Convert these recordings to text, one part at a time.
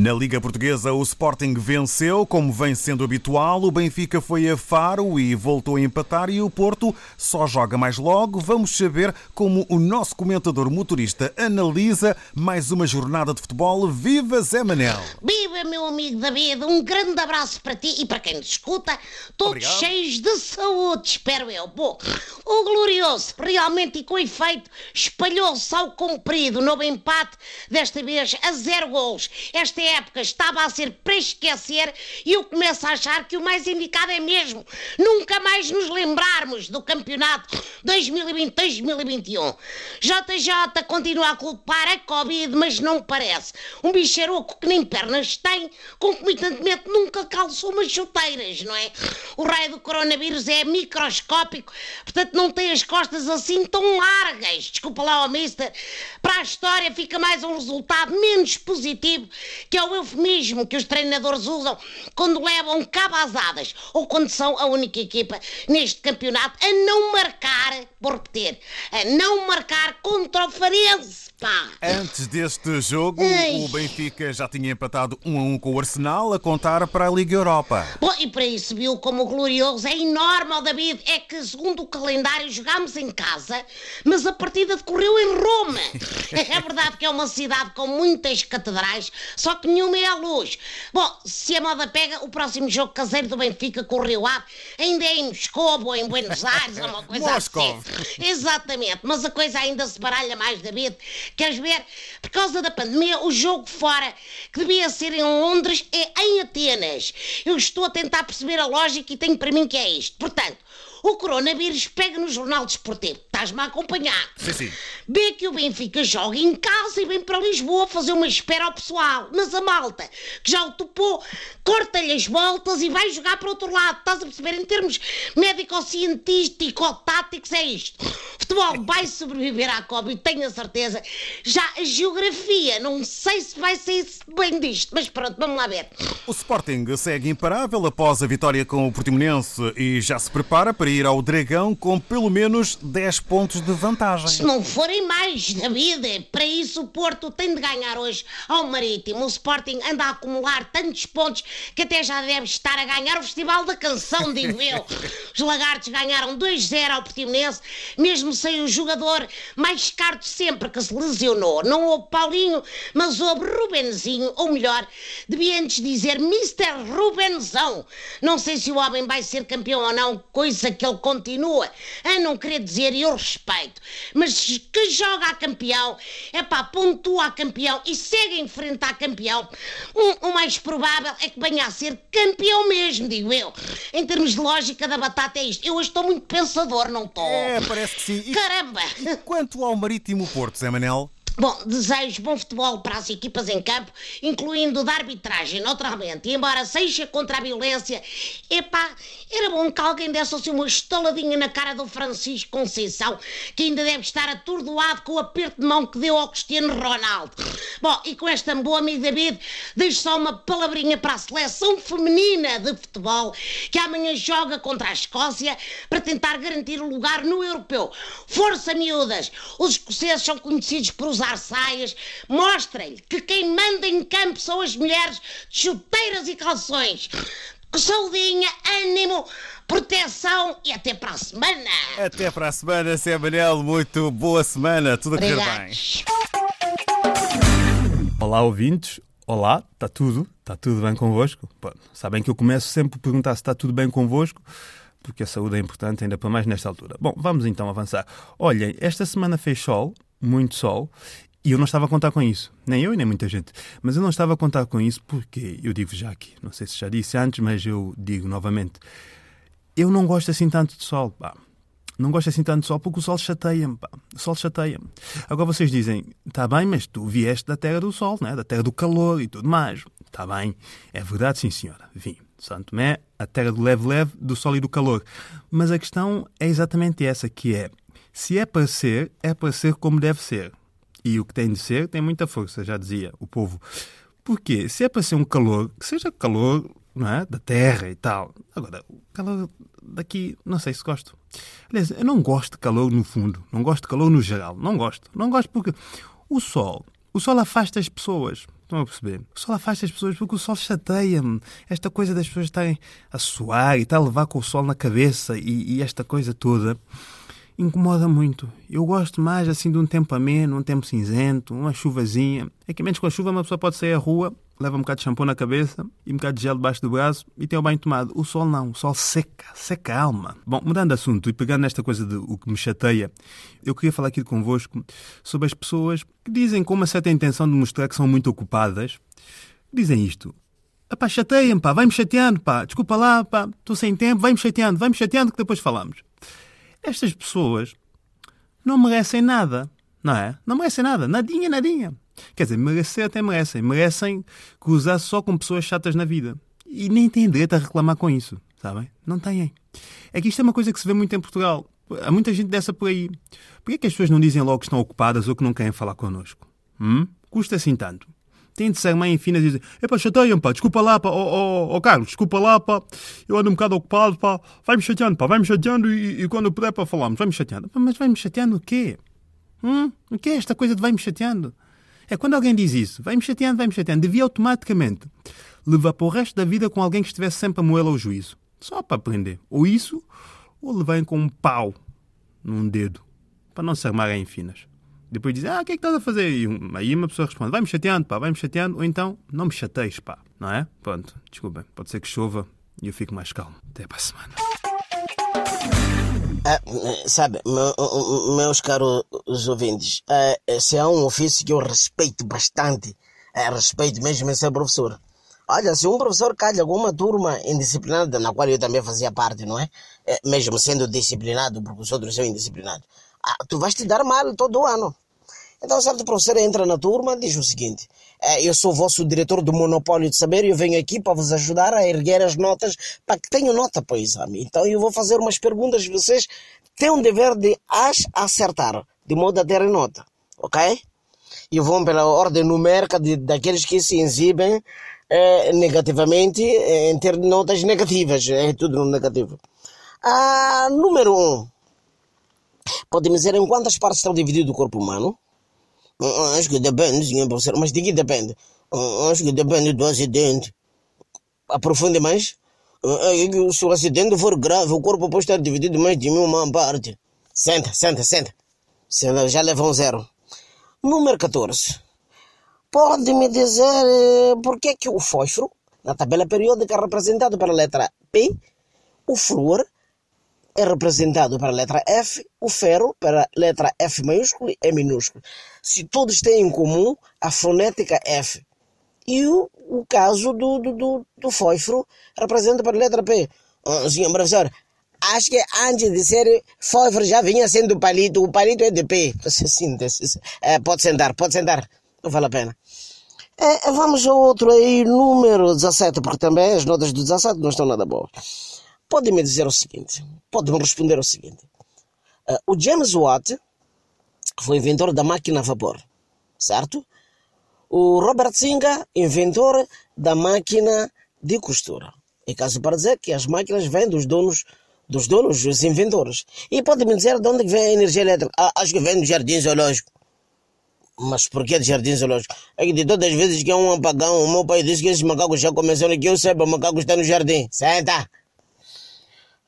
Na Liga Portuguesa, o Sporting venceu, como vem sendo habitual. O Benfica foi a Faro e voltou a empatar. E o Porto só joga mais logo. Vamos saber como o nosso comentador motorista analisa mais uma jornada de futebol. Viva Zé Manel! Viva, meu amigo David! Um grande abraço para ti e para quem nos escuta. Todos Obrigado. cheios de saúde, espero eu. Bom, o Glorioso, realmente e com efeito, espalhou-se ao comprido. Novo empate, desta vez a zero gols. Esta época estava a ser para esquecer e eu começo a achar que o mais indicado é mesmo nunca mais nos lembrarmos do campeonato 2020-2021. JJ continua a culpar a Covid, mas não parece. Um bicharoco que nem pernas tem, concomitantemente nunca calçou umas chuteiras, não é? O raio do coronavírus é microscópico, portanto não tem as costas assim tão largas. Desculpa lá, ó mister. Para a história fica mais um resultado menos positivo, que é o eufemismo que os treinadores usam quando levam cabazadas ou quando são a única equipa neste campeonato a não marcar, vou repetir, a não marcar contra o Farense, pá. Antes deste jogo, Ai. o Benfica já tinha empatado 1 a 1 com o Arsenal, a contar para a Liga Europa. Bom, e para isso viu como o glorioso é enorme, ó David. É que, segundo o calendário, jogámos em casa, mas a partida decorreu em Roma. É verdade que é uma cidade com muitas catedrais, só que nenhuma é à luz. Bom, se a moda pega, o próximo jogo caseiro do Benfica com o Rio Ave ainda é em Moscou ou em Buenos Aires, ou uma coisa Moscou. assim. Exatamente, mas a coisa ainda se baralha mais, David. Queres ver? Por causa da pandemia, o jogo fora, que devia ser em Londres, é em Atenas. Eu estou a tentar perceber a lógica e tenho para mim que é isto. Portanto, o coronavírus pega no jornal desportivo. Estás-me a acompanhar? Sim, sim. Vê que o Benfica joga em casa e vem para Lisboa fazer uma espera ao pessoal. Mas a malta, que já o topou, corta-lhe as voltas e vai jogar para outro lado. Estás a perceber? Em termos médico-científico-táticos, é isto. O futebol vai sobreviver à Covid, tenho a certeza. Já a geografia, não sei se vai sair bem disto, mas pronto, vamos lá ver. O Sporting segue imparável após a vitória com o Portimonense e já se prepara para ir ao Dragão com pelo menos 10 pontos de Se vantagem. não forem mais da vida, para isso o Porto tem de ganhar hoje ao Marítimo. O Sporting anda a acumular tantos pontos que até já deve estar a ganhar o Festival da Canção, digo eu. Os Lagartos ganharam 2-0 ao Portimonense, mesmo sem o jogador mais caro de sempre que se lesionou. Não houve Paulinho, mas houve Rubenzinho, ou melhor, devia antes dizer Mr. Rubenzão. Não sei se o homem vai ser campeão ou não, coisa que ele continua a não querer dizer e eu respeito. Mas que joga a campeão, é pá, pontua a campeão e segue em frente a campeão. Um- o mais provável é que venha a ser campeão mesmo, digo eu. Em termos de lógica da batata é isto. Eu hoje estou muito pensador, não estou? É, parece que sim. E Caramba! quanto ao Marítimo Porto, Zé Manel? Bom, desejo bom futebol para as equipas em campo, incluindo da arbitragem, naturalmente. E embora seja contra a violência, epá, era bom que alguém desse assim uma estaladinha na cara do Francisco Conceição, que ainda deve estar atordoado com o aperto de mão que deu ao Cristiano Ronaldo. Bom, e com esta boa amigo David, deixo só uma palavrinha para a seleção feminina de futebol, que amanhã joga contra a Escócia para tentar garantir o lugar no europeu. Força, miúdas! Os escoceses são conhecidos por usar saias. Mostrem-lhe que quem manda em campo são as mulheres de chuteiras e calções. Saudinha, ânimo, proteção e até para a semana! Até para a semana, Zé Manel. Muito boa semana. Tudo a correr bem. Olá, ouvintes. Olá, está tudo? Está tudo bem convosco? Pô, sabem que eu começo sempre por perguntar se está tudo bem convosco, porque a saúde é importante, ainda para mais nesta altura. Bom, vamos então avançar. Olhem, esta semana fez sol, muito sol, e eu não estava a contar com isso. Nem eu e nem muita gente. Mas eu não estava a contar com isso porque, eu digo já aqui, não sei se já disse antes, mas eu digo novamente. Eu não gosto assim tanto de sol, pá. Não gosto assim tanto de sol porque o sol chateia-me. O sol chateia-me. Agora vocês dizem, está bem, mas tu vieste da terra do sol, né? da terra do calor e tudo mais. Está bem, é verdade, sim senhora. Vim. Santo Tomé, a terra do leve-leve, do sol e do calor. Mas a questão é exatamente essa, que é, se é para ser, é para ser como deve ser. E o que tem de ser tem muita força, já dizia o povo. Porque se é para ser um calor, que seja calor não é? da terra e tal. Agora, o calor daqui, não sei se gosto. Aliás, eu não gosto de calor no fundo, não gosto de calor no geral, não gosto. Não gosto porque o sol, O sol afasta as pessoas. Estão a perceber? O sol afasta as pessoas porque o sol chateia-me. Esta coisa das pessoas estarem a suar e estar a levar com o sol na cabeça e, e esta coisa toda incomoda muito. Eu gosto mais assim de um tempo ameno, um tempo cinzento, uma chuvazinha. É que menos com a chuva uma pessoa pode sair à rua, leva um bocado de shampoo na cabeça e um bocado de gel debaixo do braço e tem o banho tomado. O sol não, o sol seca, seca a alma. Bom, mudando de assunto e pegando nesta coisa de o que me chateia, eu queria falar aqui convosco sobre as pessoas que dizem com uma certa intenção de mostrar que são muito ocupadas, dizem isto. Pá, chateia-me, pá, vai-me chateando, pá, desculpa lá, pá, estou sem tempo, vai-me chateando, vai-me chateando que depois falamos. Estas pessoas não merecem nada, não é? Não merecem nada, nadinha, nadinha. Quer dizer, merecer até merecem. Merecem cruzar só com pessoas chatas na vida. E nem têm direito a reclamar com isso, sabem? Não têm. É que isto é uma coisa que se vê muito em Portugal. Há muita gente dessa por aí. Por que é que as pessoas não dizem logo que estão ocupadas ou que não querem falar connosco? Hum? Custa assim tanto tem de ser mãe finas e dizer: Epá, chateiam, pá, desculpa lá, pá, ó oh, oh, oh, Carlos, desculpa lá, pá, eu ando um bocado ocupado, pá, vai-me chateando, pá, vai-me chateando e, e, quando puder, pá, falamos, vai-me chateando. Pá, mas vai-me chateando o quê? Hum? O que é esta coisa de vai-me chateando? É quando alguém diz isso, vai-me chateando, vai-me chateando, devia automaticamente levar para o resto da vida com alguém que estivesse sempre a moê-lo ao juízo. Só para aprender. Ou isso, ou levarem com um pau num dedo, para não se armarem em finas. Depois dizem, ah, o que é que estás a fazer? E aí uma pessoa responde, vai-me chateando, pá, vai-me chateando, ou então, não me chateies, pá, não é? Pronto, desculpa, pode ser que chova e eu fico mais calmo. Até para a semana. Ah, sabe, meus caros ouvintes, ah, se há um ofício que eu respeito bastante, é, respeito mesmo em ser professor. Olha, se um professor calha alguma turma indisciplinada, na qual eu também fazia parte, não é? é mesmo sendo disciplinado, porque os outros são indisciplinados ah, tu vais te dar mal todo ano. Então, certo professor entra na turma diz o seguinte: é, Eu sou vosso diretor do monopólio de saber e eu venho aqui para vos ajudar a erguer as notas para que tenham nota para o exame. Então, eu vou fazer umas perguntas e vocês têm um dever de as acertar, de modo a terem nota, ok? E vão pela ordem numérica de, daqueles que se exibem é, negativamente é, em ter notas negativas, é tudo no negativo. Ah, número 1. Um, Pode-me dizer em quantas partes está dividido o corpo humano? Acho que depende, senhor professor. Mas de que depende? Acho que depende do acidente. Aprofunde mais. Se o acidente for grave, o corpo pode estar dividido mais de uma parte. Senta, senta, senta. Senta, já leva um zero. Número 14. Pode-me dizer eh, por que, que o fósforo, na tabela periódica representado pela letra P, o flúor é representado para a letra F, o ferro para a letra F maiúsculo e E minúsculo. Se todos têm em comum a fonética F. E o, o caso do, do, do, do fósforo representa para a letra P. Ah, senhor professor, acho que antes de ser fósforo já vinha sendo palito, o palito é de P. Sim, é, pode sentar, pode sentar, não vale a pena. É, vamos ao outro aí, número 17, porque também as notas do 17 não estão nada boas pode-me dizer o seguinte, pode-me responder o seguinte. Uh, o James Watt foi inventor da máquina a vapor, certo? O Robert Singer, inventor da máquina de costura. É caso para dizer que as máquinas vêm dos donos, dos donos, dos inventores. E pode-me dizer de onde vem a energia elétrica? Ah, acho que vem do jardim zoológico. Mas por que de jardim zoológico? É que de todas as vezes que há um apagão, o meu pai disse que esses macacos já começaram que eu saiba, o macaco está no jardim. Senta!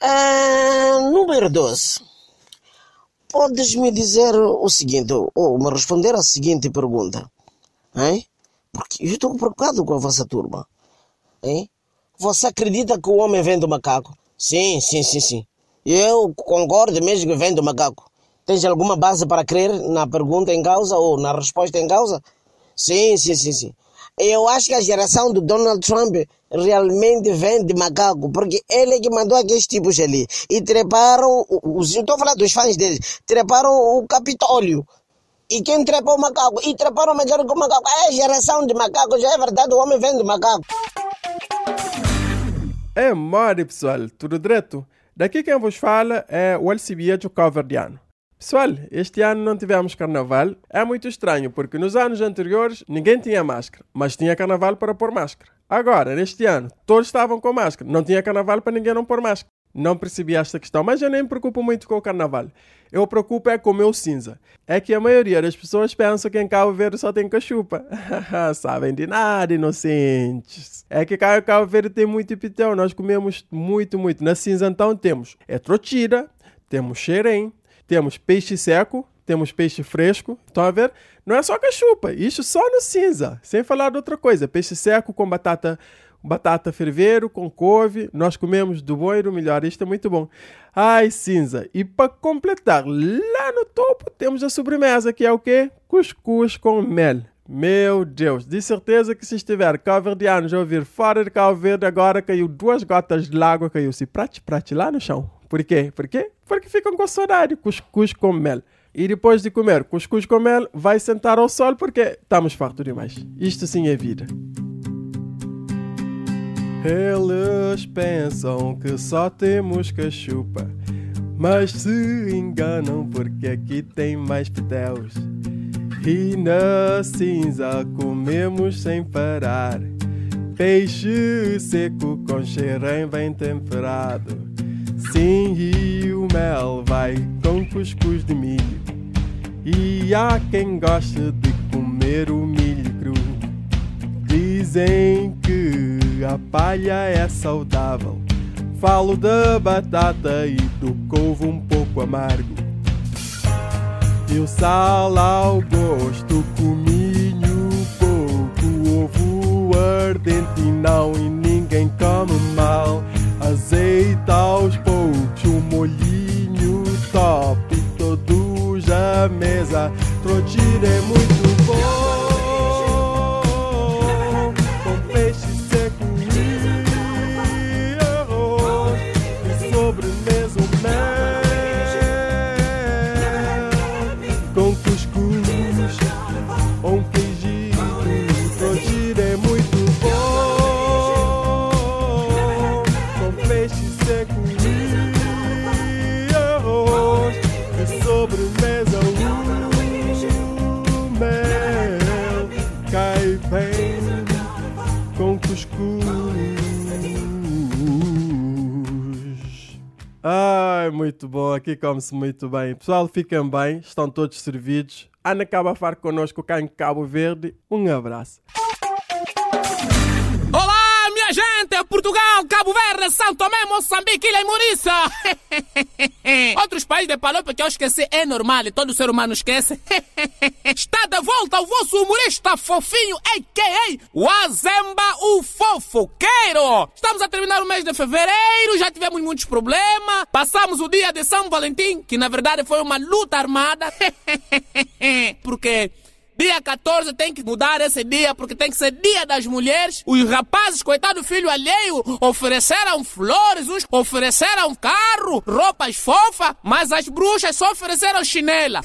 Ah, número 12. Podes-me dizer o seguinte, ou me responder a seguinte pergunta. Hein? Porque eu estou preocupado com a vossa turma. Hein? Você acredita que o homem vem do macaco? Sim, sim, sim, sim. Eu concordo mesmo que vem do macaco. Tens alguma base para crer na pergunta em causa ou na resposta em causa? Sim, sim, sim, sim. Eu acho que a geração do Donald Trump realmente vem de macaco, porque ele é que mandou aqueles tipos ali. E treparam, os, estou a falar dos fãs dele, treparam o Capitólio. E quem trepa o macaco? E treparam melhor que o macaco. É geração de macaco, já é verdade, o homem vem de macaco. É mole, pessoal, tudo direto? Daqui quem vos fala é o Alcibieto Coverdiano. Pessoal, este ano não tivemos carnaval. É muito estranho, porque nos anos anteriores ninguém tinha máscara, mas tinha carnaval para pôr máscara. Agora, neste ano, todos estavam com máscara. Não tinha carnaval para ninguém não pôr máscara. Não percebi esta questão, mas eu nem me preocupo muito com o carnaval. Eu me preocupo é com o meu cinza. É que a maioria das pessoas pensam que em Cabo Verde só tem cachupa. Sabem de nada, inocentes. É que cá em Cabo Verde tem muito pitão. Nós comemos muito, muito. Na cinza então temos é trotira, temos xerém, temos peixe seco, temos peixe fresco. Estão a ver? Não é só cachupa. Isso só no cinza. Sem falar de outra coisa. Peixe seco com batata batata ferveiro com couve. Nós comemos do bom e do melhor. Isto é muito bom. Ai, cinza. E para completar, lá no topo temos a sobremesa, que é o quê? Cuscuz com mel. Meu Deus, de certeza que se estiver calverdianos a ouvir fora de Cabo Verde, agora caiu duas gotas de água, caiu-se prate, prate lá no chão. Por quê? Por quê? Porque ficam com saudade, cuscuz com mel. E depois de comer cuscuz com mel, vai sentar ao sol porque estamos fartos demais. Isto sim é vida. Eles pensam que só temos cachupa, mas se enganam porque aqui tem mais petéus. E na cinza comemos sem parar. Peixe seco com xerém bem temperado. E o mel vai com cuscuz de milho. E há quem goste de comer o milho cru. Dizem que a palha é saudável. Falo da batata e do couve um pouco amargo. E o sal ao gosto, cominho pouco, ovo ardente não e ninguém come mal. Azeite aos poucos, um molhinho top, todos à mesa. Trotira é muito bom. Com cuscuz. Ai, muito bom, aqui come-se muito bem. Pessoal, fiquem bem, estão todos servidos. Ana acaba a far connosco cá em Cabo Verde. Um abraço. Portugal, Cabo Verde, São Tomé, Moçambique, Ilha e Muriça! Outros países de Palópia que eu esqueci é normal, todo ser humano esquece. Está de volta o vosso humorista fofinho, a.k.a. Wazemba o Fofoqueiro! Estamos a terminar o mês de fevereiro, já tivemos muitos problemas. Passamos o dia de São Valentim, que na verdade foi uma luta armada. Porque Dia 14 tem que mudar esse dia, porque tem que ser dia das mulheres. Os rapazes, coitado filho alheio, ofereceram flores, uns ofereceram carro, roupas fofas, mas as bruxas só ofereceram chinela.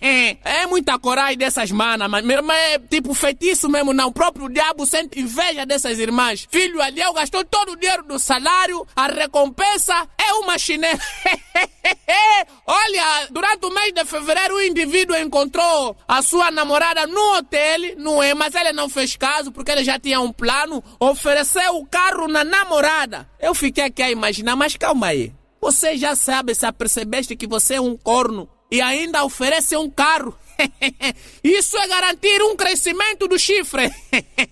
é muita coragem dessas manas, mas minha irmã é tipo feitiço mesmo, não. O próprio diabo sente inveja dessas irmãs. Filho alheio gastou todo o dinheiro do salário, a recompensa é uma chinela. Olha, durante o mês de fevereiro o indivíduo encontrou a sua namorada no hotel, não é? Mas ele não fez caso porque ele já tinha um plano, ofereceu o carro na namorada. Eu fiquei aqui a imaginar, mas calma aí. Você já sabe, se apercebeste que você é um corno e ainda oferece um carro. Isso é garantir um crescimento do chifre.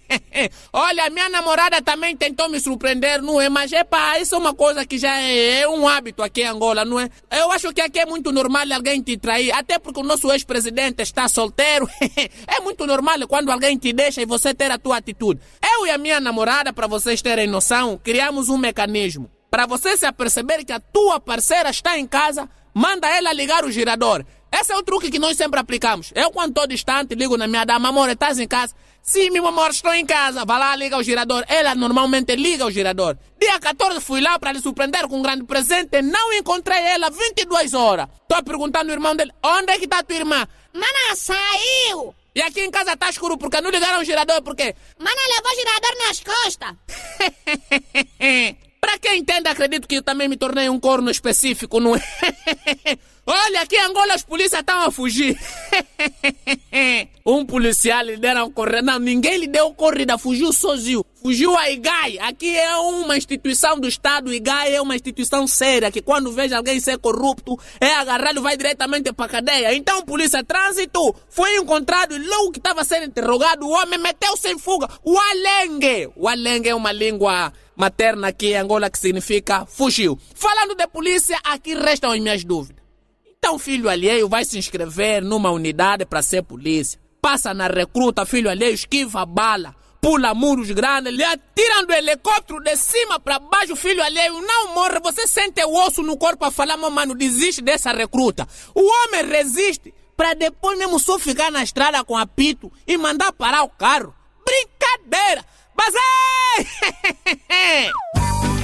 Olha, minha namorada também tentou me surpreender, não é? Mas, epá, isso é uma coisa que já é, é, um hábito aqui em Angola, não é? Eu acho que aqui é muito normal alguém te trair, até porque o nosso ex-presidente está solteiro. é muito normal quando alguém te deixa e você ter a tua atitude. Eu e a minha namorada, para vocês terem noção, criamos um mecanismo. Para você se aperceber que a tua parceira está em casa, manda ela ligar o girador. Esse é o truque que nós sempre aplicamos. Eu, quando estou distante, ligo na minha dama, amor, estás em casa? Sim, meu amor, estou em casa. Vai lá, liga o girador. Ela normalmente liga o girador. Dia 14 fui lá para lhe surpreender com um grande presente. Não encontrei ela 22 horas. Estou perguntando ao irmão dele, onde é que está tua irmã? Mana, saiu! E aqui em casa está escuro porque não ligaram o girador, por quê? Mana levou o girador nas costas. Para quem entende, acredito que eu também me tornei um corno específico, não é? Olha, aqui em Angola as polícias estão a fugir. um policial lhe deram corrida. Não, ninguém lhe deu corrida, fugiu sozinho. Fugiu a IGAI. Aqui é uma instituição do Estado. IGAI é uma instituição séria que quando veja alguém ser corrupto, é agarrado vai diretamente para cadeia. Então, polícia trânsito foi encontrado e logo que estava sendo interrogado, o homem meteu-se em fuga. O alengue. O alengue é uma língua materna aqui em Angola que significa fugiu. Falando de polícia, aqui restam as minhas dúvidas. Então, filho alheio vai se inscrever numa unidade para ser polícia. Passa na recruta, filho alheio, esquiva bala, pula muros grandes, lhe atiram do helicóptero de cima para baixo, filho alheio, não morre. Você sente o osso no corpo a falar, mano, desiste dessa recruta. O homem resiste para depois mesmo só ficar na estrada com apito e mandar parar o carro. Brincadeira! ¡Pase!